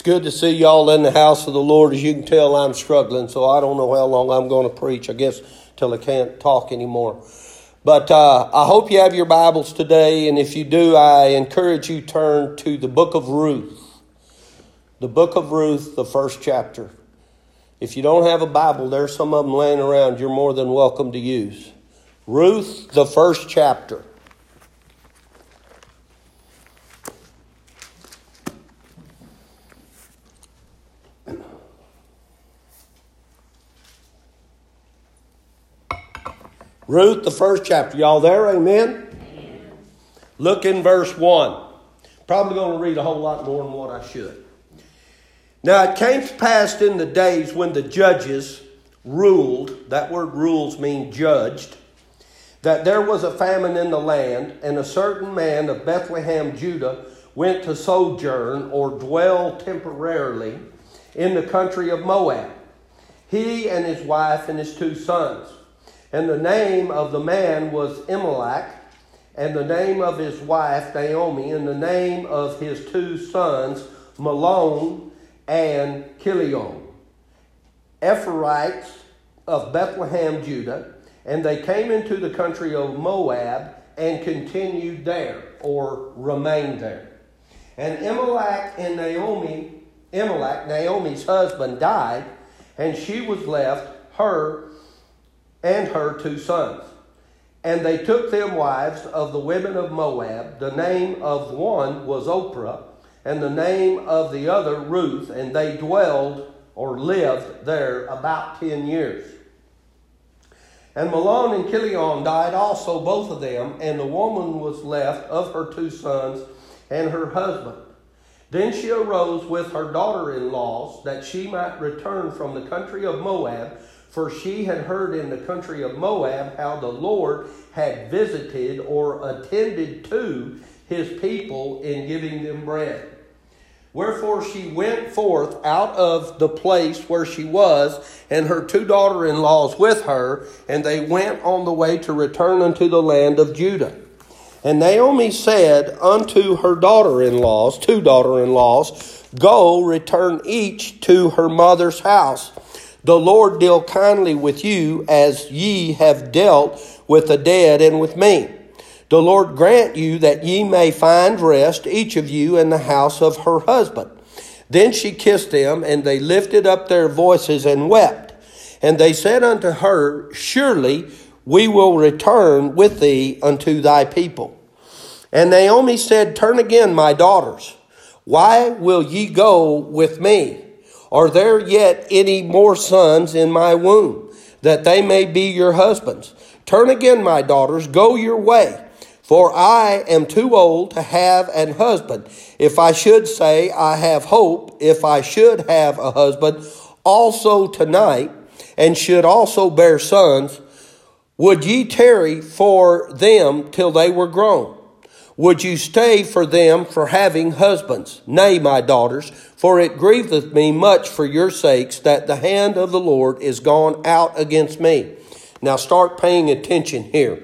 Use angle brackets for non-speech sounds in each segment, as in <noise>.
It's good to see y'all in the house of the Lord. As you can tell, I'm struggling, so I don't know how long I'm going to preach. I guess till I can't talk anymore. But uh, I hope you have your Bibles today, and if you do, I encourage you turn to the book of Ruth. The book of Ruth, the first chapter. If you don't have a Bible, there's some of them laying around. You're more than welcome to use. Ruth, the first chapter. Ruth, the first chapter. Y'all there? Amen? Look in verse 1. Probably going to read a whole lot more than what I should. Now it came to pass in the days when the judges ruled, that word rules mean judged, that there was a famine in the land, and a certain man of Bethlehem, Judah, went to sojourn or dwell temporarily in the country of Moab. He and his wife and his two sons. And the name of the man was Elimelech, and the name of his wife Naomi, and the name of his two sons Mahlon and Chilion, Ephrathites of Bethlehem, Judah, and they came into the country of Moab and continued there, or remained there. And Elimelech and Naomi, Elimelech, Naomi's husband, died, and she was left, her and her two sons. And they took them wives of the women of Moab. The name of one was Orpah, and the name of the other Ruth, and they dwelled or lived there about ten years. And Mahlon and Chilion died also, both of them, and the woman was left of her two sons and her husband. Then she arose with her daughter in laws that she might return from the country of Moab for she had heard in the country of Moab how the Lord had visited or attended to his people in giving them bread. Wherefore she went forth out of the place where she was, and her two daughter in laws with her, and they went on the way to return unto the land of Judah. And Naomi said unto her daughter in laws, two daughter in laws, Go, return each to her mother's house. The Lord deal kindly with you as ye have dealt with the dead and with me. The Lord grant you that ye may find rest, each of you, in the house of her husband. Then she kissed them, and they lifted up their voices and wept. And they said unto her, Surely we will return with thee unto thy people. And Naomi said, Turn again, my daughters. Why will ye go with me? Are there yet any more sons in my womb, that they may be your husbands? Turn again, my daughters, go your way. For I am too old to have an husband. If I should say, I have hope, if I should have a husband, also tonight, and should also bear sons, would ye tarry for them till they were grown? Would you stay for them for having husbands? Nay, my daughters, for it grieveth me much for your sakes that the hand of the Lord is gone out against me. Now start paying attention here.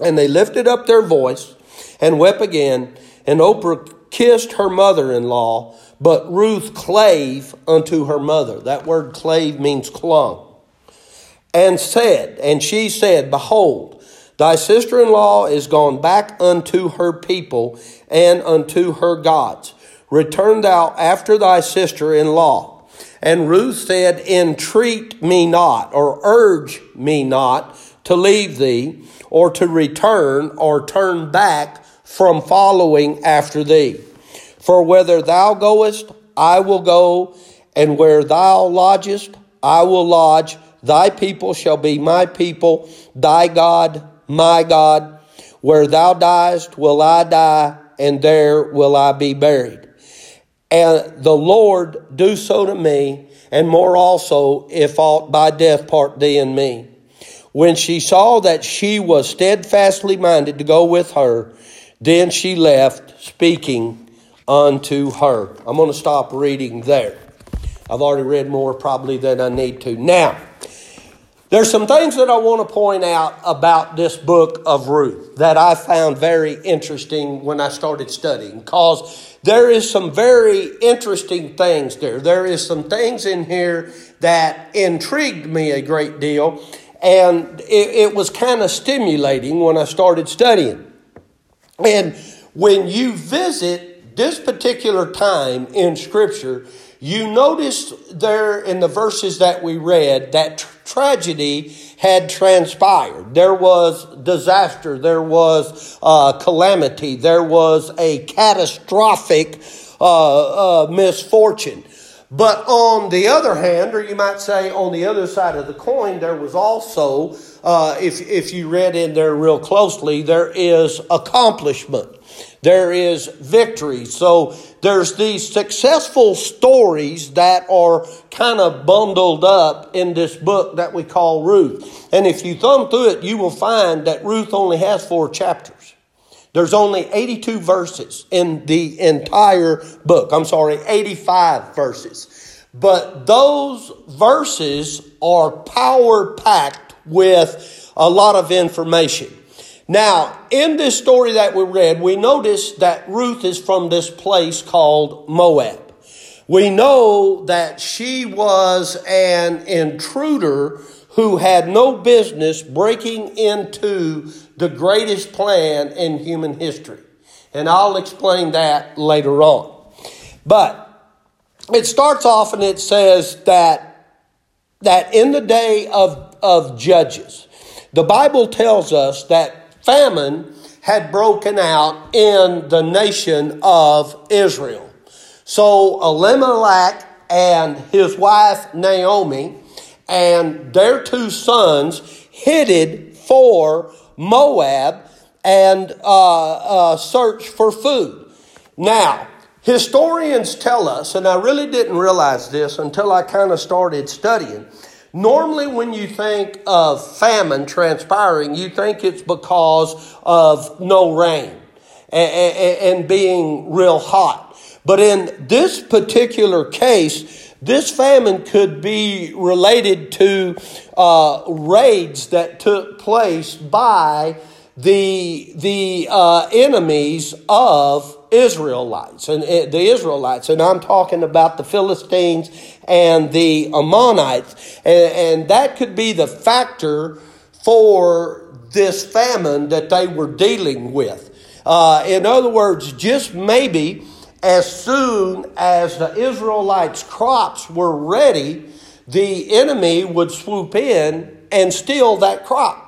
And they lifted up their voice and wept again, and Oprah kissed her mother in law, but Ruth clave unto her mother. That word clave means clung. And said, and she said, Behold, Thy sister in law is gone back unto her people and unto her gods. Return thou after thy sister in law. And Ruth said, Entreat me not, or urge me not to leave thee, or to return, or turn back from following after thee. For whether thou goest, I will go, and where thou lodgest, I will lodge. Thy people shall be my people, thy God my God, where thou diest will I die, and there will I be buried. And the Lord do so to me, and more also, if aught by death part thee and me. When she saw that she was steadfastly minded to go with her, then she left, speaking unto her. I'm going to stop reading there. I've already read more probably than I need to. Now, There's some things that I want to point out about this book of Ruth that I found very interesting when I started studying because there is some very interesting things there. There is some things in here that intrigued me a great deal and it, it was kind of stimulating when I started studying. And when you visit this particular time in Scripture, you notice there in the verses that we read that tragedy had transpired. There was disaster, there was uh, calamity, there was a catastrophic uh, uh, misfortune. But on the other hand, or you might say on the other side of the coin, there was also, uh, if, if you read in there real closely, there is accomplishment. There is victory. So there's these successful stories that are kind of bundled up in this book that we call Ruth. And if you thumb through it, you will find that Ruth only has four chapters. There's only 82 verses in the entire book. I'm sorry, 85 verses. But those verses are power packed with a lot of information. Now, in this story that we read, we notice that Ruth is from this place called Moab. We know that she was an intruder who had no business breaking into the greatest plan in human history. And I'll explain that later on. But it starts off and it says that, that in the day of, of Judges, the Bible tells us that famine had broken out in the nation of Israel. So Elimelech and his wife Naomi and their two sons headed for Moab and uh, uh, search for food. Now, historians tell us, and I really didn't realize this until I kind of started studying. Normally, when you think of famine transpiring, you think it's because of no rain and, being real hot. But in this particular case, this famine could be related to uh, raids that took place by the, the uh, enemies of Israelites and the Israelites, and I'm talking about the Philistines and the Ammonites, and, and that could be the factor for this famine that they were dealing with. Uh, in other words, just maybe as soon as the Israelites' crops were ready, the enemy would swoop in and steal that crop.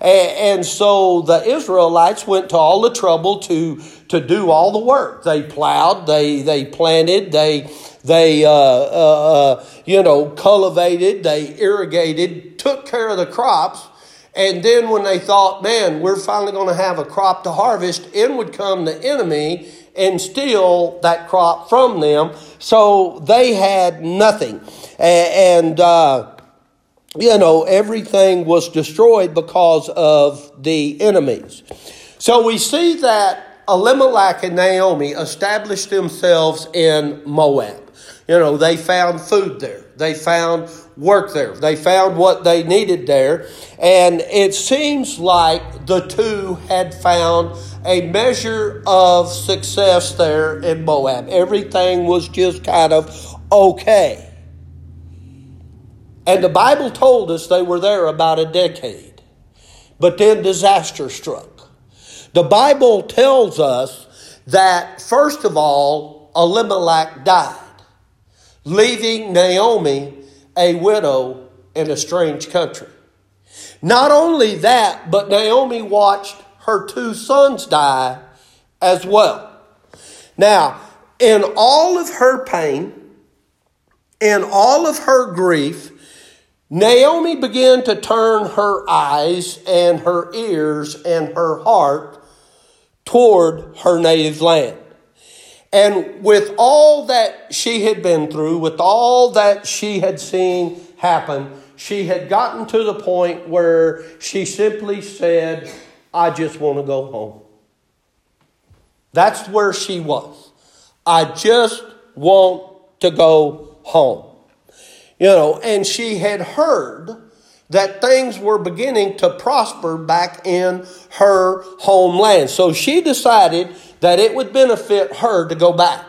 And so the Israelites went to all the trouble to, to do all the work. They plowed, they, they planted, they, they uh, uh, uh, you know, cultivated, they irrigated, took care of the crops. And then when they thought, man, we're finally going to have a crop to harvest, in would come the enemy and steal that crop from them. So they had nothing. And, uh, you know, everything was destroyed because of the enemies. So we see that Elimelech and Naomi established themselves in Moab. You know, they found food there. They found work there. They found what they needed there. And it seems like the two had found a measure of success there in Moab. Everything was just kind of okay. And the Bible told us they were there about a decade. But then disaster struck. The Bible tells us that, first of all, Elimelech died, leaving Naomi a widow in a strange country. Not only that, but Naomi watched her two sons die as well. Now, in all of her pain, in all of her grief, Naomi began to turn her eyes and her ears and her heart toward her native land. And with all that she had been through, with all that she had seen happen, she had gotten to the point where she simply said, I just want to go home. That's where she was. I just want to go home. You know, and she had heard that things were beginning to prosper back in her homeland. So she decided that it would benefit her to go back,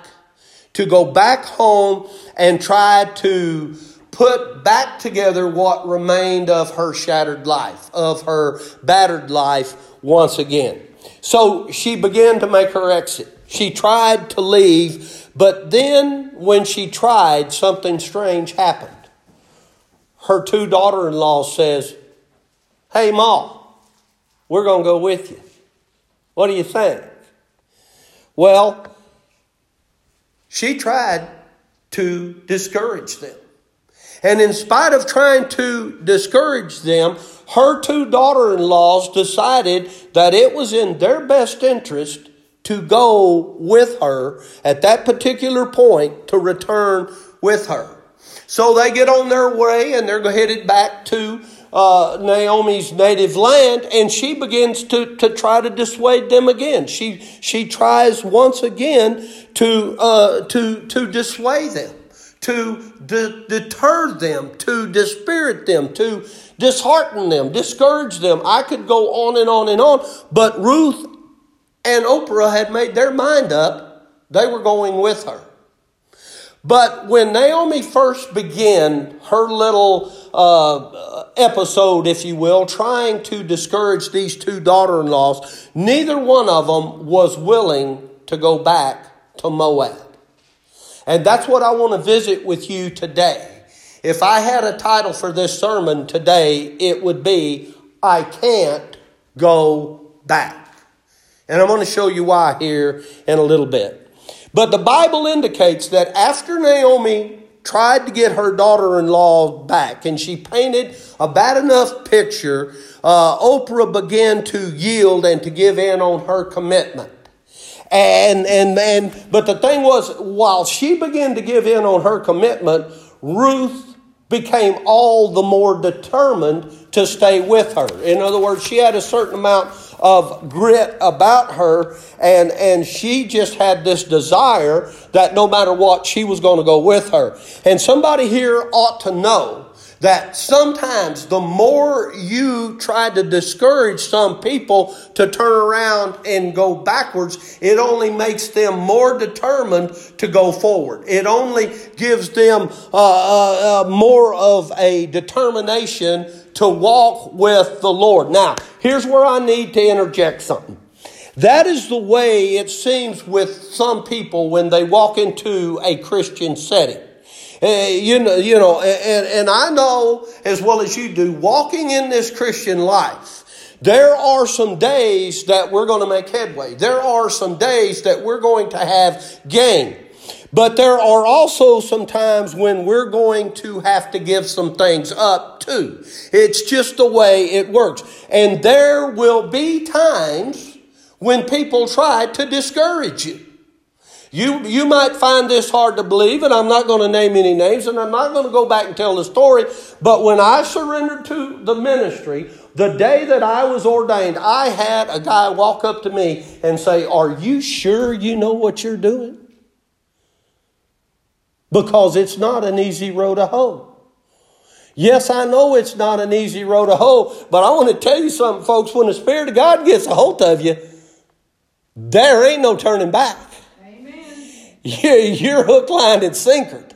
to go back home and try to put back together what remained of her shattered life, of her battered life once again. So she began to make her exit. She tried to leave, but then when she tried, something strange happened her two daughter-in-laws says, Hey, Ma, we're going to go with you. What do you think? Well, she tried to discourage them. And in spite of trying to discourage them, her two daughter in laws decided that it was in their best interest to go with her at that particular point to return with her. So they get on their way and they're headed back to uh, Naomi's native land, and she begins to, to try to dissuade them again. She, she tries once again to, uh, to, to dissuade them, to de- deter them, to dispirit them, to dishearten them, discourage them. I could go on and on and on, but Ruth and Orpah had made their mind up. They were going with her. But when Naomi first began her little uh, episode, if you will, trying to discourage these two daughter in laws, neither one of them was willing to go back to Moab. And that's what I want to visit with you today. If I had a title for this sermon today, it would be I Can't Go Back. And I'm going to show you why here in a little bit. But the Bible indicates that after Naomi tried to get her daughter in law back and she painted a bad enough picture, uh, Orpah began to yield and to give in on her commitment. And, and, and, but the thing was, while she began to give in on her commitment, Ruth became all the more determined to stay with her. In other words, she had a certain amount of grit about her, and, and she just had this desire that no matter what, she was going to go with her. And somebody here ought to know that sometimes the more you try to discourage some people to turn around and go backwards, it only makes them more determined to go forward. It only gives them uh, uh, uh, more of a determination to walk with the Lord. Now, here's where I need to interject something. That is the way it seems with some people when they walk into a Christian setting. Uh, you know, you know, and, and I know as well as you do, walking in this Christian life, there are some days that we're going to make headway. There are some days that we're going to have gain. But there are also some times when we're going to have to give some things up too. It's just the way it works. And there will be times when people try to discourage you. You, you might find this hard to believe, and I'm not going to name any names, and I'm not going to go back and tell the story. But when I surrendered to the ministry, the day that I was ordained, I had a guy walk up to me and say, Are you sure you know what you're doing? because it's not an easy road to hoe. Yes, I know it's not an easy road to hoe, but I want to tell you something, folks. When the Spirit of God gets a hold of you, there ain't no turning back. You're hook, line, and sinkered.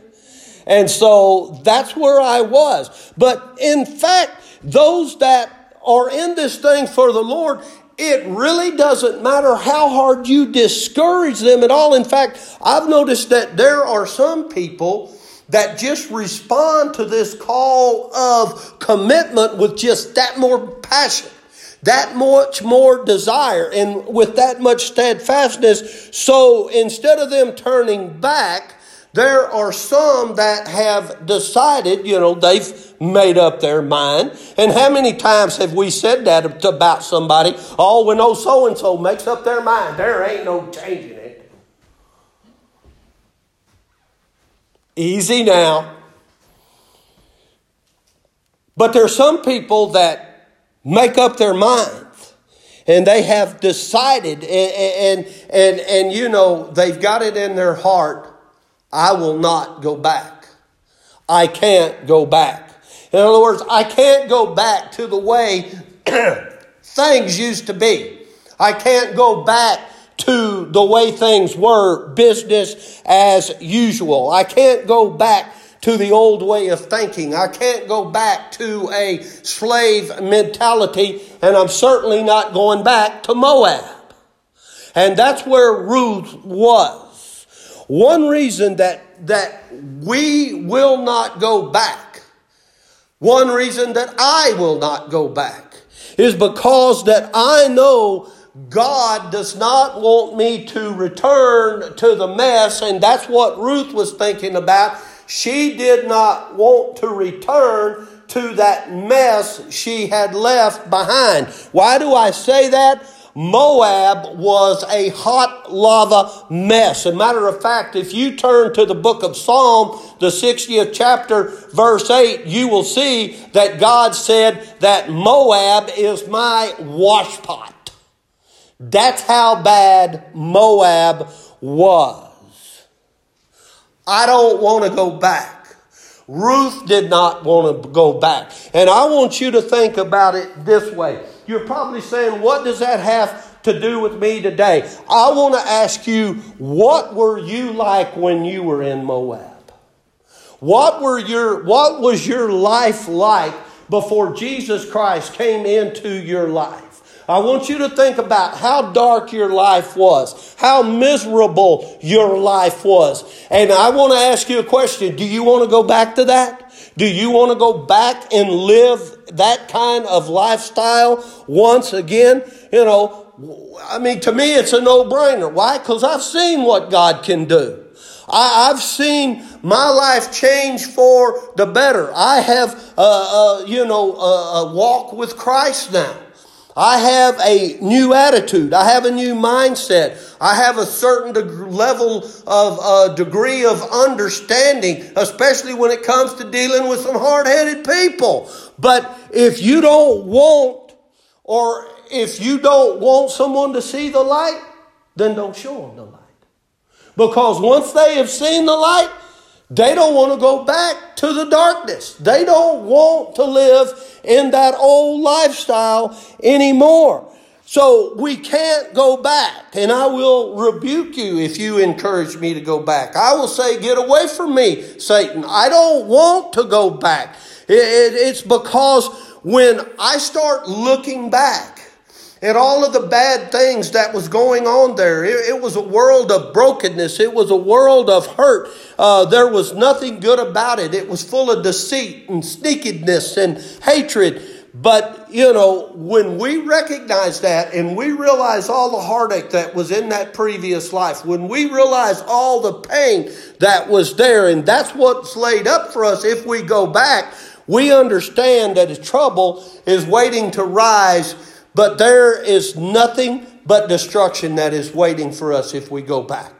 And so that's where I was. But in fact, those that are in this thing for the Lord, it really doesn't matter how hard you discourage them at all. In fact, I've noticed that there are some people that just respond to this call of commitment with just that more passion, that much more desire, and with that much steadfastness. So instead of them turning back, there are some that have decided, you know, they've made up their mind. And how many times have we said that about somebody? Oh, when old so and so makes up their mind, there ain't no changing it. Easy now. But there are some people that make up their minds and they have decided and, and, and, and you know, they've got it in their heart I will not go back. I can't go back. In other words, I can't go back to the way <clears throat> things used to be. I can't go back to the way things were, business as usual. I can't go back to the old way of thinking. I can't go back to a slave mentality, and I'm certainly not going back to Moab. And that's where Ruth was. One reason that, that we will not go back, one reason that I will not go back, is because that I know God does not want me to return to the mess, and that's what Ruth was thinking about. She did not want to return to that mess she had left behind. Why do I say that? Moab was a hot lava mess. As a matter of fact, if you turn to the book of Psalm, the 60th chapter, verse 8, you will see that God said that Moab is my washpot. That's how bad Moab was. I don't want to go back. Ruth did not want to go back. And I want you to think about it this way. You're probably saying, what does that have to do with me today? I want to ask you, what were you like when you were in Moab? What were your what was your life like before Jesus Christ came into your life? I want you to think about how dark your life was, how miserable your life was. And I want to ask you a question. Do you want to go back to that? Do you want to go back and live that kind of lifestyle once again? You know, I mean, to me, it's a no brainer. Why? Because I've seen what God can do. I, have seen my life change for the better. I have, uh, uh, you know, a, a walk with Christ now. I have a new attitude. I have a new mindset. I have a certain deg- level of uh, degree of understanding, especially when it comes to dealing with some hard headed people. But if you don't want, or if you don't want someone to see the light, then don't show them the light. Because once they have seen the light, they don't want to go back to the darkness. They don't want to live in that old lifestyle anymore. So we can't go back. And I will rebuke you if you encourage me to go back. I will say, get away from me, Satan. I don't want to go back. it's because when I start looking back, and all of the bad things that was going on there. It, it was a world of brokenness. It was a world of hurt. Uh, there was nothing good about it. It was full of deceit and sneakiness and hatred. But, you know, when we recognize that and we realize all the heartache that was in that previous life, when we realize all the pain that was there, and that's what's laid up for us if we go back, we understand that trouble is waiting to rise but there is nothing but destruction that is waiting for us if we go back.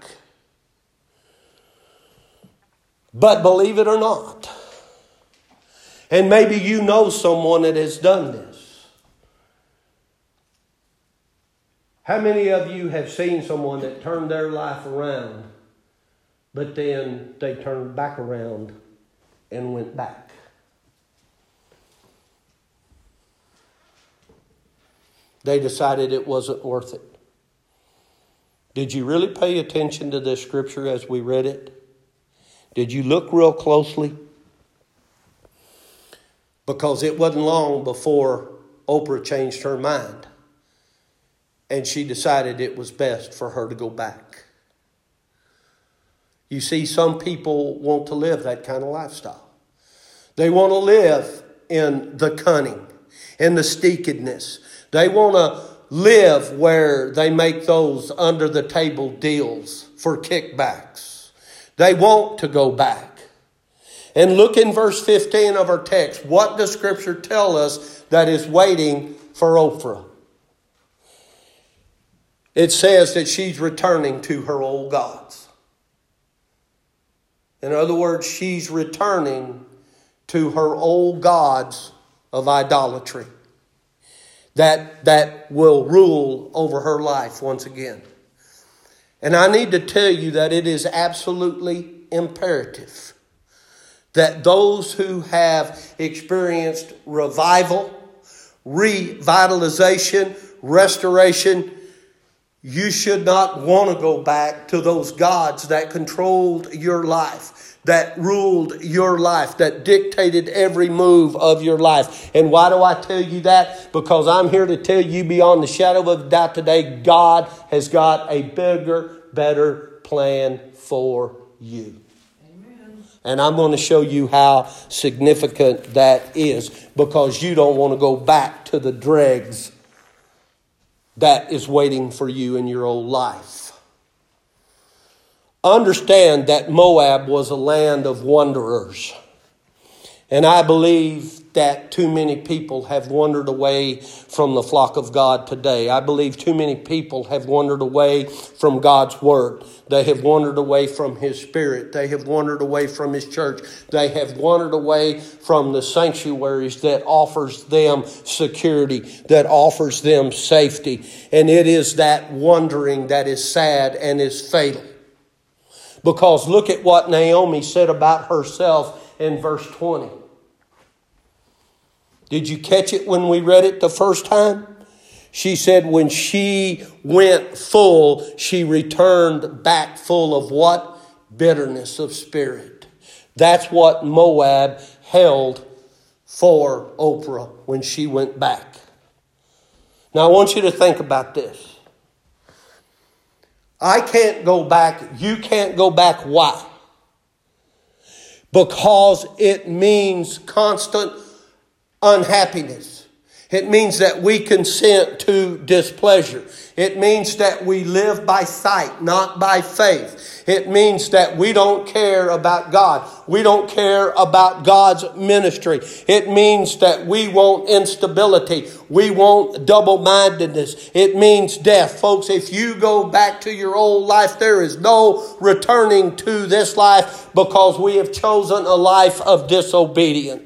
But believe it or not, and maybe you know someone that has done this. How many of you have seen someone that turned their life around, but then they turned back around and went back? They decided it wasn't worth it. Did you really pay attention to this scripture as we read it? Did you look real closely? Because it wasn't long before Oprah changed her mind and she decided it was best for her to go back. You see, some people want to live that kind of lifestyle. They want to live in the cunning, in the steakedness, they want to live where they make those under the table deals for kickbacks. They want to go back. And look in verse 15 of our text. What does Scripture tell us that is waiting for Oprah? It says that she's returning to her old gods. In other words, she's returning to her old gods of idolatry that, that will rule over her life once again. And I need to tell you that it is absolutely imperative that those who have experienced revival, revitalization, restoration, you should not want to go back to those gods that controlled your life, that ruled your life, that dictated every move of your life. And why do I tell you that? Because I'm here to tell you beyond the shadow of doubt today, God has got a bigger, better plan for you. And I'm going to show you how significant that is because you don't want to go back to the dregs that is waiting for you in your old life. Understand that Moab was a land of wanderers. And I believe that too many people have wandered away from the flock of God today. I believe too many people have wandered away from God's Word. They have wandered away from His Spirit. They have wandered away from His church. They have wandered away from the sanctuaries that offers them security, that offers them safety. And it is that wandering that is sad and is fatal. Because look at what Naomi said about herself in verse 20. Did you catch it when we read it the first time? She said when she went full, she returned back full of what? Bitterness of spirit. That's what Moab held for Oprah when she went back. Now I want you to think about this. I can't go back. You can't go back. Why? Because it means constant unhappiness. It means that we consent to displeasure. It means that we live by sight, not by faith. It means that we don't care about God. We don't care about God's ministry. It means that we want instability. We want double mindedness. It means death. Folks, if you go back to your old life, there is no returning to this life because we have chosen a life of disobedience.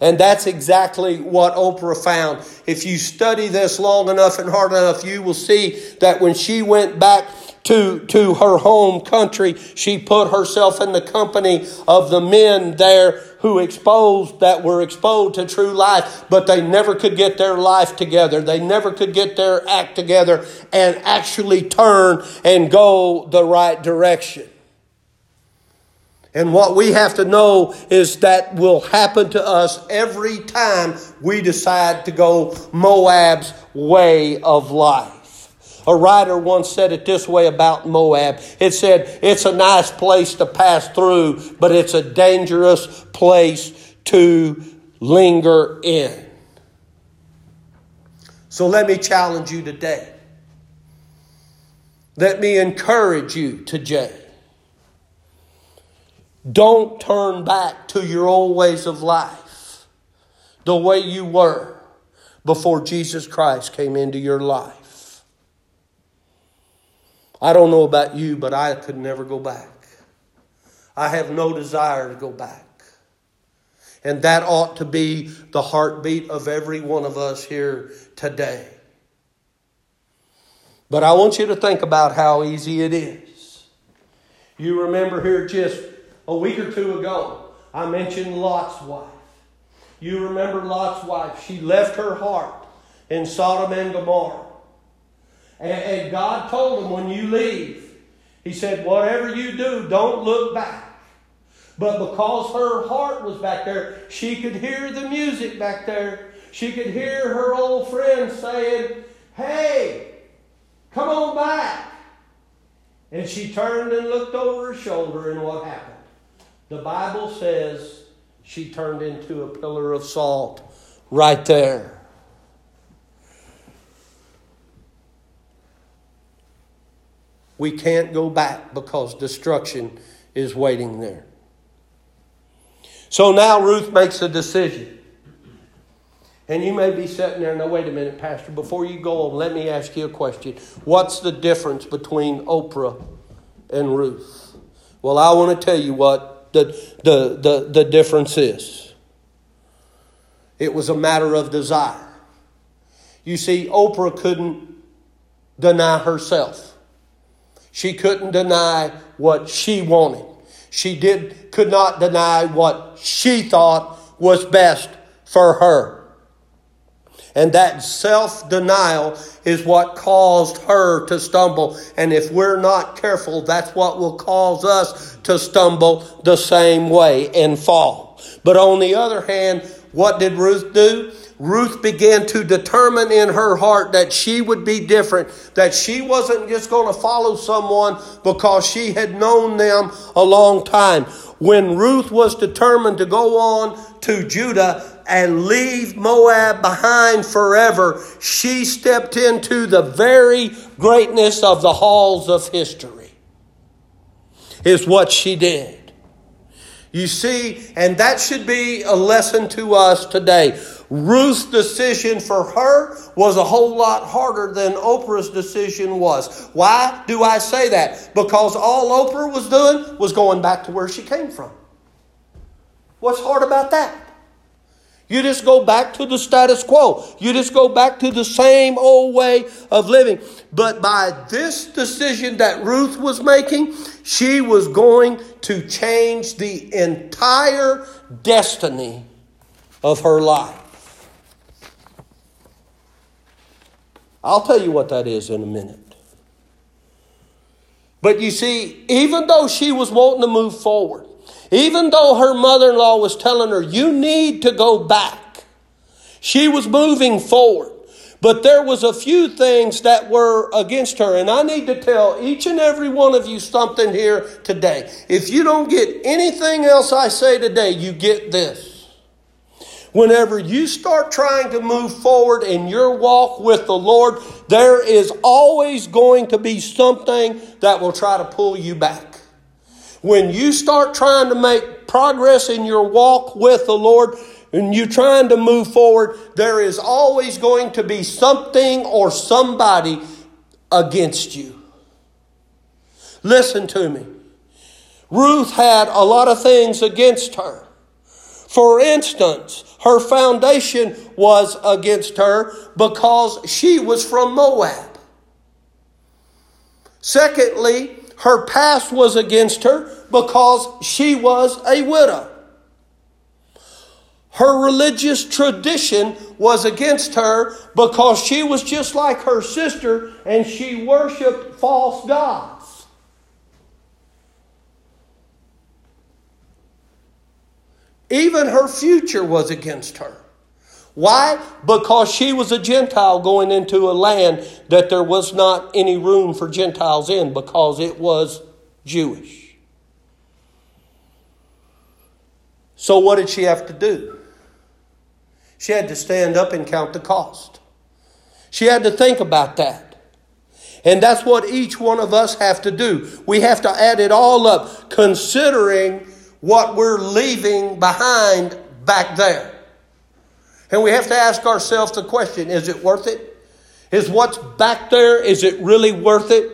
And that's exactly what Oprah found. If you study this long enough and hard enough, you will see that when she went back to, to her home country, she put herself in the company of the men there who exposed, that were exposed to true life, but they never could get their life together. They never could get their act together and actually turn and go the right direction. And what we have to know is that will happen to us every time we decide to go Moab's way of life. A writer once said it this way about Moab. It said, It's a nice place to pass through, but it's a dangerous place to linger in. So let me challenge you today. Let me encourage you today don't turn back to your old ways of life, the way you were before Jesus Christ came into your life. I don't know about you, but I could never go back. I have no desire to go back. And that ought to be the heartbeat of every one of us here today. But I want you to think about how easy it is. You remember here just a week or two ago, I mentioned Lot's wife. You remember Lot's wife. She left her heart in Sodom and Gomorrah. And, and God told him, when you leave, He said, whatever you do, don't look back. But because her heart was back there, she could hear the music back there. She could hear her old friends saying, Hey, come on back. And she turned and looked over her shoulder, and what happened? The Bible says she turned into a pillar of salt right there. We can't go back because destruction is waiting there. So now Ruth makes a decision. And you may be sitting there, now wait a minute, Pastor, before you go on, let me ask you a question. What's the difference between Oprah and Ruth? Well, I want to tell you what the, the, the, the difference is. It was a matter of desire. You see, Oprah couldn't deny herself. She couldn't deny what she wanted. She did, could not deny what she thought was best for her. And that self denial is what caused her to stumble. And if we're not careful, that's what will cause us to stumble the same way and fall. But on the other hand, what did Ruth do? Ruth began to determine in her heart that she would be different, that she wasn't just going to follow someone because she had known them a long time. When Ruth was determined to go on to Judah and leave Moab behind forever, she stepped into the very greatness of the halls of history, is what she did. You see, and that should be a lesson to us today. Ruth's decision for her was a whole lot harder than Oprah's decision was. Why do I say that? Because all Oprah was doing was going back to where she came from. What's hard about that? You just go back to the status quo. You just go back to the same old way of living. But by this decision that Ruth was making, she was going to change the entire destiny of her life. I'll tell you what that is in a minute. But you see, even though she was wanting to move forward, even though her mother in law was telling her, you need to go back, she was moving forward. But there was a few things that were against her. And I need to tell each and every one of you something here today. If you don't get anything else I say today, you get this. Whenever you start trying to move forward in your walk with the Lord, there is always going to be something that will try to pull you back. When you start trying to make progress in your walk with the Lord, and you're trying to move forward, there is always going to be something or somebody against you. Listen to me. Ruth had a lot of things against her. For instance, her foundation was against her because she was from Moab. Secondly, her past was against her because she was a widow. Her religious tradition was against her because she was just like her sister and she worshiped false gods. Even her future was against her. Why? Because she was a Gentile going into a land that there was not any room for Gentiles in because it was Jewish. So, what did she have to do? She had to stand up and count the cost. She had to think about that. And that's what each one of us have to do. We have to add it all up, considering what we're leaving behind back there. And we have to ask ourselves the question is it worth it? Is what's back there, is it really worth it?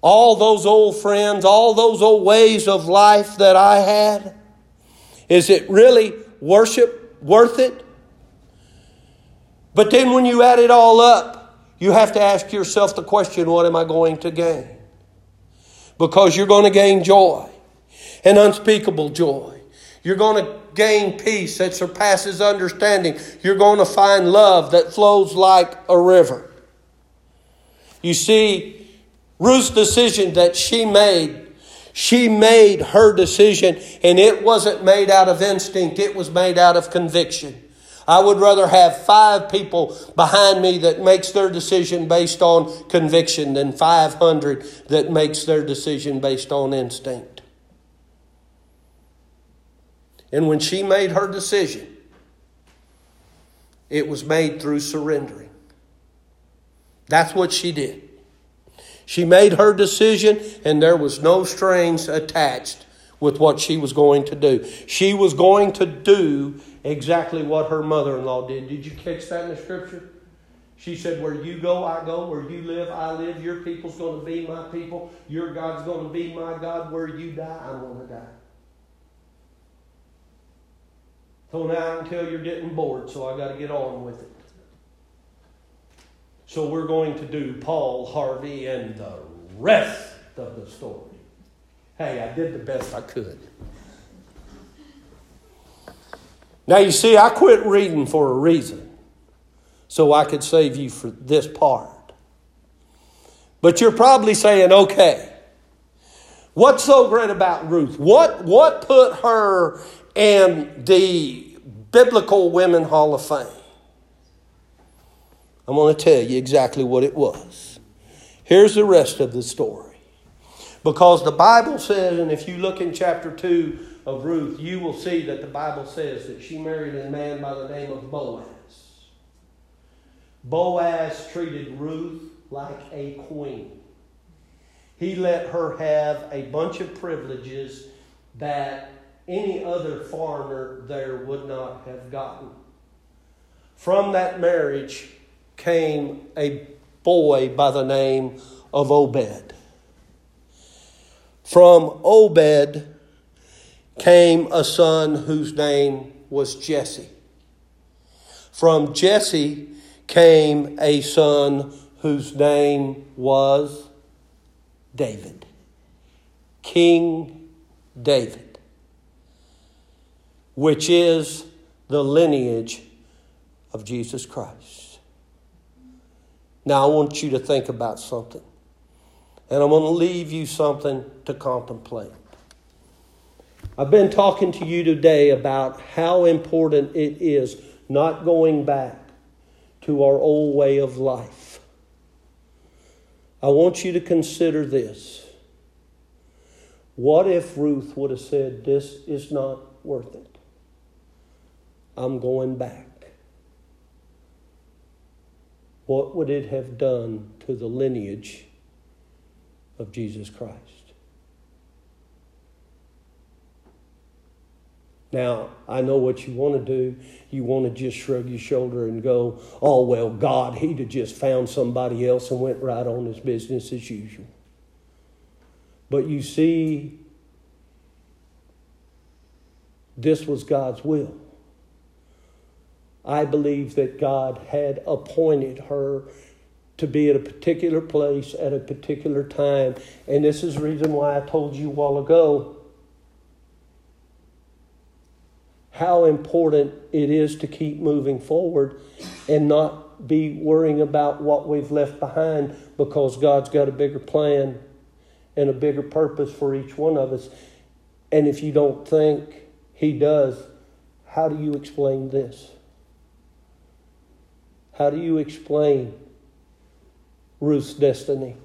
All those old friends, all those old ways of life that I had, is it really worship worth it? But then when you add it all up, you have to ask yourself the question what am I going to gain? Because you're going to gain joy and unspeakable joy. You're going to gain peace that surpasses understanding. You're going to find love that flows like a river. You see, Ruth's decision that she made, she made her decision, and it wasn't made out of instinct, it was made out of conviction. I would rather have five people behind me that makes their decision based on conviction than 500 that makes their decision based on instinct. And when she made her decision, it was made through surrendering. That's what she did. She made her decision, and there was no strings attached with what she was going to do. She was going to do exactly what her mother in law did. Did you catch that in the scripture? She said, Where you go, I go. Where you live, I live. Your people's going to be my people. Your God's going to be my God. Where you die, I'm going to die. So now until you're getting bored, so I got to get on with it. So we're going to do Paul Harvey and the rest of the story. Hey, I did the best I could. Now, you see, I quit reading for a reason, so I could save you for this part. But you're probably saying, okay, what's so great about Ruth? What, what put her in the Biblical Women Hall of Fame? I'm going to tell you exactly what it was. Here's the rest of the story. Because the Bible says, and if you look in chapter 2 of Ruth, you will see that the Bible says that she married a man by the name of Boaz. Boaz treated Ruth like a queen. He let her have a bunch of privileges that any other foreigner there would not have gotten. From that marriage came a boy by the name of Obed. From Obed came a son whose name was Jesse. From Jesse came a son whose name was David. King David, which is the lineage of Jesus Christ. Now, I want you to think about something. And I'm going to leave you something to contemplate. I've been talking to you today about how important it is not going back to our old way of life. I want you to consider this. What if Ruth would have said, This is not worth it? I'm going back. What would it have done to the lineage of Jesus Christ. Now, I know what you want to do. You want to just shrug your shoulder and go, oh, well, God, he'd have just found somebody else and went right on his business as usual. But you see, this was God's will. I believe that God had appointed her to be at a particular place at a particular time. And this is the reason why I told you a while ago how important it is to keep moving forward and not be worrying about what we've left behind because God's got a bigger plan and a bigger purpose for each one of us. And if you don't think He does, how do you explain this? How do you explain Ruth's destiny.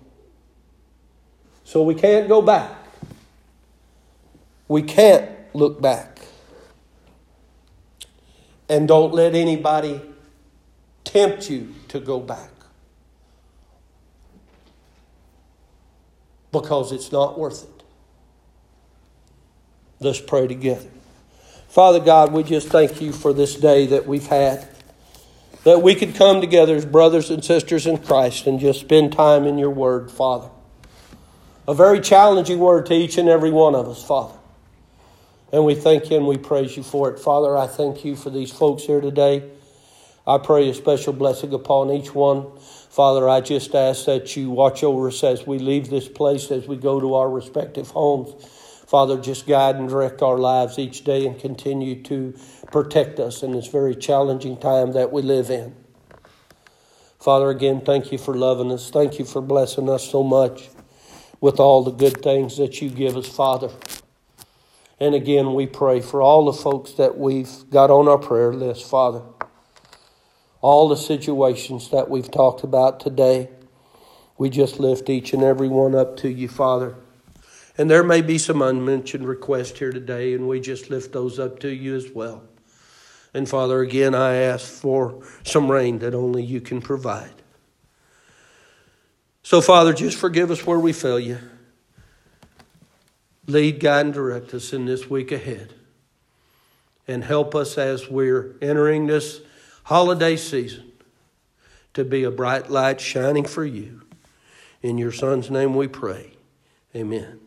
So we can't go back. We can't look back. And don't let anybody tempt you to go back. Because it's not worth it. Let's pray together. Father God, we just thank you for this day that we've had that we could come together as brothers and sisters in Christ and just spend time in your word, Father. A very challenging word to each and every one of us, Father. And we thank you and we praise you for it. Father, I thank you for these folks here today. I pray a special blessing upon each one. Father, I just ask that you watch over us as we leave this place, as we go to our respective homes. Father, just guide and direct our lives each day and continue to protect us in this very challenging time that we live in. Father, again, thank you for loving us. Thank you for blessing us so much with all the good things that you give us, Father. And again, we pray for all the folks that we've got on our prayer list, Father. All the situations that we've talked about today, we just lift each and every one up to you, Father. And there may be some unmentioned requests here today, and we just lift those up to you as well. And Father, again, I ask for some rain that only you can provide. So, Father, just forgive us where we fail you. Lead, guide, and direct us in this week ahead. And help us as we're entering this holiday season to be a bright light shining for you. In your Son's name we pray. Amen.